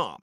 GoWebimax.com.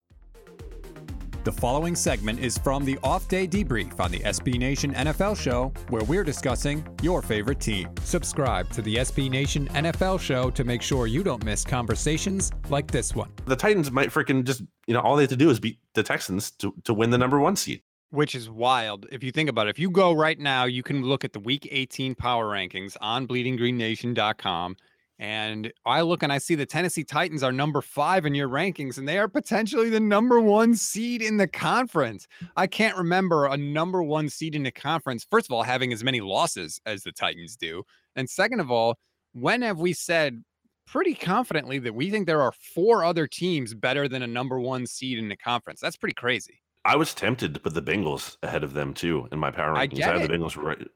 The following segment is from the off day debrief on the SB Nation NFL show, where we're discussing your favorite team. Subscribe to the SB Nation NFL show to make sure you don't miss conversations like this one. The Titans might freaking just, you know, all they have to do is beat the Texans to, to win the number one seed. Which is wild. If you think about it, if you go right now, you can look at the week 18 power rankings on bleedinggreennation.com and I look and I see the Tennessee Titans are number five in your rankings, and they are potentially the number one seed in the conference. I can't remember a number one seed in the conference, first of all, having as many losses as the Titans do. And second of all, when have we said pretty confidently that we think there are four other teams better than a number one seed in the conference? That's pretty crazy. I was tempted to put the Bengals ahead of them too in my power rankings. I, I have the Bengals right.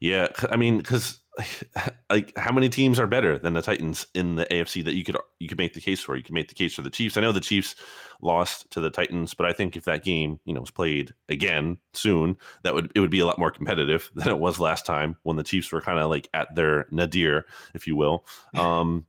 Yeah, I mean, because like how many teams are better than the Titans in the AFC that you could you could make the case for? You could make the case for the Chiefs. I know the Chiefs lost to the Titans, but I think if that game you know was played again soon, that would it would be a lot more competitive than it was last time when the Chiefs were kind of like at their nadir, if you will. Um,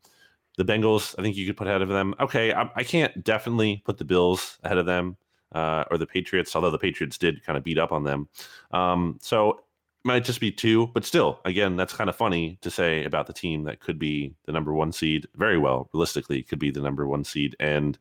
the Bengals, I think you could put ahead of them. Okay, I, I can't definitely put the Bills ahead of them. Uh, or the Patriots, although the Patriots did kind of beat up on them. Um, so might just be two, but still, again, that's kind of funny to say about the team that could be the number one seed. Very well, realistically, could be the number one seed, and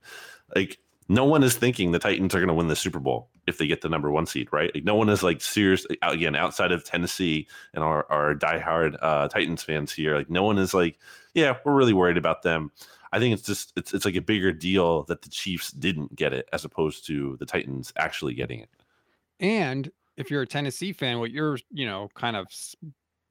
like no one is thinking the Titans are going to win the Super Bowl if they get the number one seed, right? Like no one is like serious again outside of Tennessee and our our diehard uh, Titans fans here. Like no one is like, yeah, we're really worried about them. I think it's just it's it's like a bigger deal that the Chiefs didn't get it as opposed to the Titans actually getting it. And if you're a Tennessee fan, what you're, you know, kind of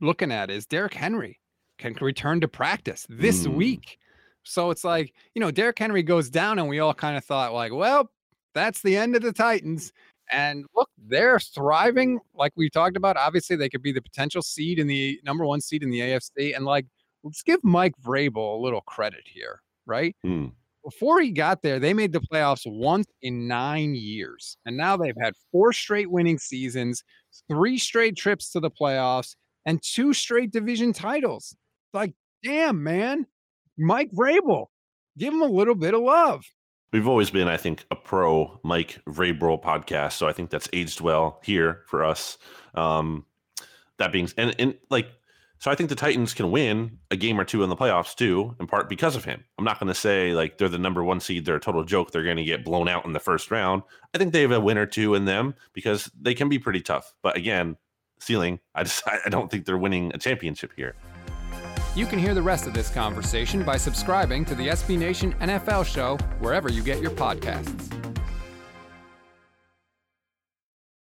looking at is Derrick Henry can return to practice this mm. week. So it's like, you know, Derrick Henry goes down, and we all kind of thought, like, well, that's the end of the Titans. And look, they're thriving, like we talked about. Obviously, they could be the potential seed in the number one seed in the AFC. And like, let's give Mike Vrabel a little credit here, right? Mm before he got there, they made the playoffs once in nine years. And now they've had four straight winning seasons, three straight trips to the playoffs, and two straight division titles. Like, damn, man. Mike Vrabel, give him a little bit of love. We've always been, I think, a pro Mike Vrabel podcast. So I think that's aged well here for us. Um, that being and, and like so I think the Titans can win a game or two in the playoffs too, in part because of him. I'm not going to say like they're the number one seed, they're a total joke, they're going to get blown out in the first round. I think they have a win or two in them because they can be pretty tough. But again, ceiling, I just I don't think they're winning a championship here. You can hear the rest of this conversation by subscribing to the SB Nation NFL show wherever you get your podcasts.